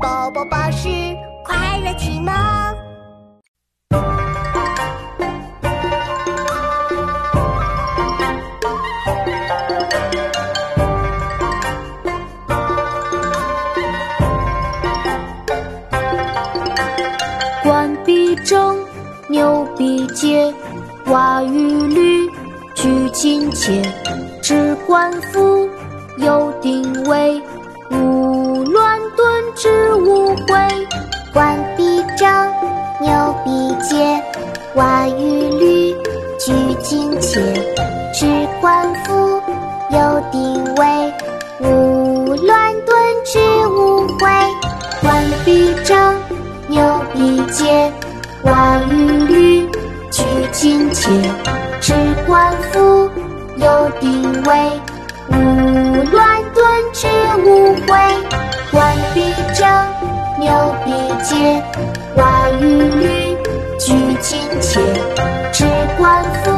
宝宝巴士快乐启蒙。冠必正，牛必节，蛙与驴俱勤切。置冠服，有定位，勿乱顿之。冠必正，牛必节，蛙与履俱紧切。置冠服，有定位，勿乱顿之无悔。冠必正，牛必节，蛙与履俱紧切。置冠服，有定位，勿乱顿之无悔。冠必正，牛必节，蛙与驴俱亲切。只管。